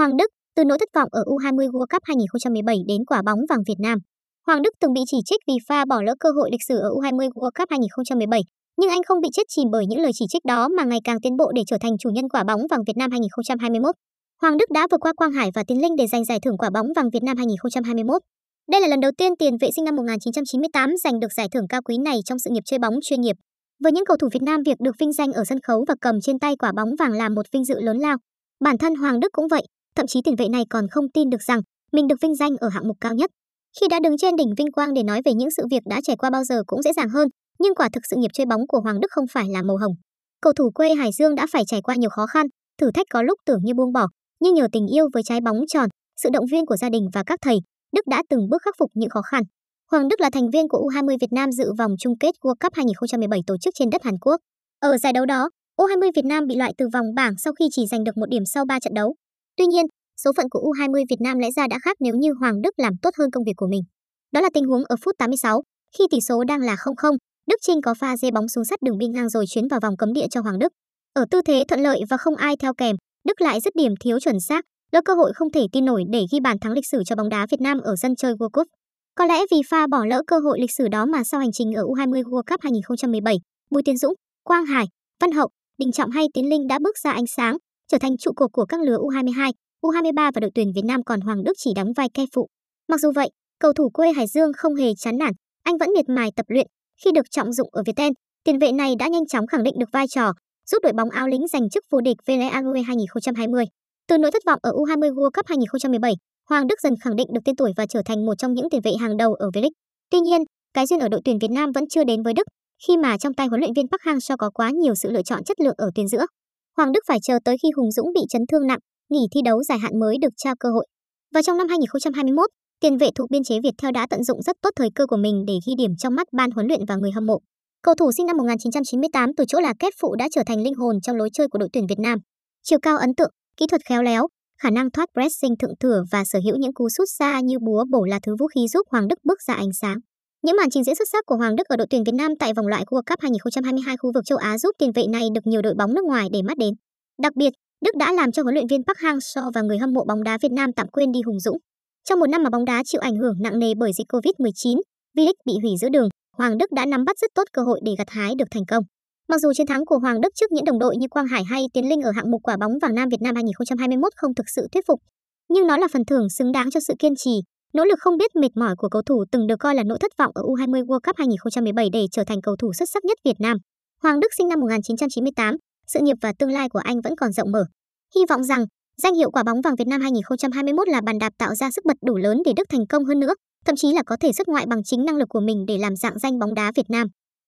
Hoàng Đức, từ nỗi thất vọng ở U20 World Cup 2017 đến quả bóng vàng Việt Nam. Hoàng Đức từng bị chỉ trích vì pha bỏ lỡ cơ hội lịch sử ở U20 World Cup 2017, nhưng anh không bị chết chìm bởi những lời chỉ trích đó mà ngày càng tiến bộ để trở thành chủ nhân quả bóng vàng Việt Nam 2021. Hoàng Đức đã vượt qua Quang Hải và Tiến Linh để giành giải thưởng quả bóng vàng Việt Nam 2021. Đây là lần đầu tiên tiền vệ sinh năm 1998 giành được giải thưởng cao quý này trong sự nghiệp chơi bóng chuyên nghiệp. Với những cầu thủ Việt Nam việc được vinh danh ở sân khấu và cầm trên tay quả bóng vàng là một vinh dự lớn lao. Bản thân Hoàng Đức cũng vậy, thậm chí tiền vệ này còn không tin được rằng mình được vinh danh ở hạng mục cao nhất. Khi đã đứng trên đỉnh vinh quang để nói về những sự việc đã trải qua bao giờ cũng dễ dàng hơn, nhưng quả thực sự nghiệp chơi bóng của Hoàng Đức không phải là màu hồng. Cầu thủ quê Hải Dương đã phải trải qua nhiều khó khăn, thử thách có lúc tưởng như buông bỏ, nhưng nhờ tình yêu với trái bóng tròn, sự động viên của gia đình và các thầy, Đức đã từng bước khắc phục những khó khăn. Hoàng Đức là thành viên của U20 Việt Nam dự vòng chung kết World Cup 2017 tổ chức trên đất Hàn Quốc. Ở giải đấu đó, U20 Việt Nam bị loại từ vòng bảng sau khi chỉ giành được một điểm sau 3 trận đấu. Tuy nhiên, số phận của U20 Việt Nam lẽ ra đã khác nếu như Hoàng Đức làm tốt hơn công việc của mình. Đó là tình huống ở phút 86, khi tỷ số đang là 0-0, Đức Trinh có pha dê bóng xuống sắt đường biên ngang rồi chuyến vào vòng cấm địa cho Hoàng Đức. Ở tư thế thuận lợi và không ai theo kèm, Đức lại dứt điểm thiếu chuẩn xác, lỡ cơ hội không thể tin nổi để ghi bàn thắng lịch sử cho bóng đá Việt Nam ở sân chơi World Cup. Có lẽ vì pha bỏ lỡ cơ hội lịch sử đó mà sau hành trình ở U20 World Cup 2017, Bùi Tiến Dũng, Quang Hải, Văn Hậu, Đình Trọng hay Tiến Linh đã bước ra ánh sáng, trở thành trụ cột của các lứa U22, U23 và đội tuyển Việt Nam còn Hoàng Đức chỉ đóng vai ke phụ. Mặc dù vậy, cầu thủ quê Hải Dương không hề chán nản, anh vẫn miệt mài tập luyện. Khi được trọng dụng ở Viettel, tiền vệ này đã nhanh chóng khẳng định được vai trò, giúp đội bóng áo lính giành chức vô địch VLE 2020. Từ nỗi thất vọng ở U20 World Cup 2017, Hoàng Đức dần khẳng định được tên tuổi và trở thành một trong những tiền vệ hàng đầu ở V-League. Tuy nhiên, cái duyên ở đội tuyển Việt Nam vẫn chưa đến với Đức, khi mà trong tay huấn luyện viên Park Hang-seo có quá nhiều sự lựa chọn chất lượng ở tuyến giữa. Hoàng Đức phải chờ tới khi Hùng Dũng bị chấn thương nặng, nghỉ thi đấu dài hạn mới được trao cơ hội. Và trong năm 2021, tiền vệ thuộc biên chế Việt theo đã tận dụng rất tốt thời cơ của mình để ghi điểm trong mắt ban huấn luyện và người hâm mộ. Cầu thủ sinh năm 1998 từ chỗ là kép phụ đã trở thành linh hồn trong lối chơi của đội tuyển Việt Nam. Chiều cao ấn tượng, kỹ thuật khéo léo, khả năng thoát pressing thượng thừa và sở hữu những cú sút xa như búa bổ là thứ vũ khí giúp Hoàng Đức bước ra ánh sáng. Những màn trình diễn xuất sắc của Hoàng Đức ở đội tuyển Việt Nam tại vòng loại World Cup 2022 khu vực châu Á giúp tiền vệ này được nhiều đội bóng nước ngoài để mắt đến. Đặc biệt, Đức đã làm cho huấn luyện viên Park Hang-seo và người hâm mộ bóng đá Việt Nam tạm quên đi Hùng Dũng. Trong một năm mà bóng đá chịu ảnh hưởng nặng nề bởi dịch Covid-19, V-League bị hủy giữa đường, Hoàng Đức đã nắm bắt rất tốt cơ hội để gặt hái được thành công. Mặc dù chiến thắng của Hoàng Đức trước những đồng đội như Quang Hải hay Tiến Linh ở hạng mục quả bóng vàng Nam Việt Nam 2021 không thực sự thuyết phục, nhưng nó là phần thưởng xứng đáng cho sự kiên trì, nỗ lực không biết mệt mỏi của cầu thủ từng được coi là nỗi thất vọng ở U20 World Cup 2017 để trở thành cầu thủ xuất sắc nhất Việt Nam. Hoàng Đức sinh năm 1998, sự nghiệp và tương lai của anh vẫn còn rộng mở. Hy vọng rằng danh hiệu quả bóng vàng Việt Nam 2021 là bàn đạp tạo ra sức bật đủ lớn để Đức thành công hơn nữa, thậm chí là có thể xuất ngoại bằng chính năng lực của mình để làm dạng danh bóng đá Việt Nam.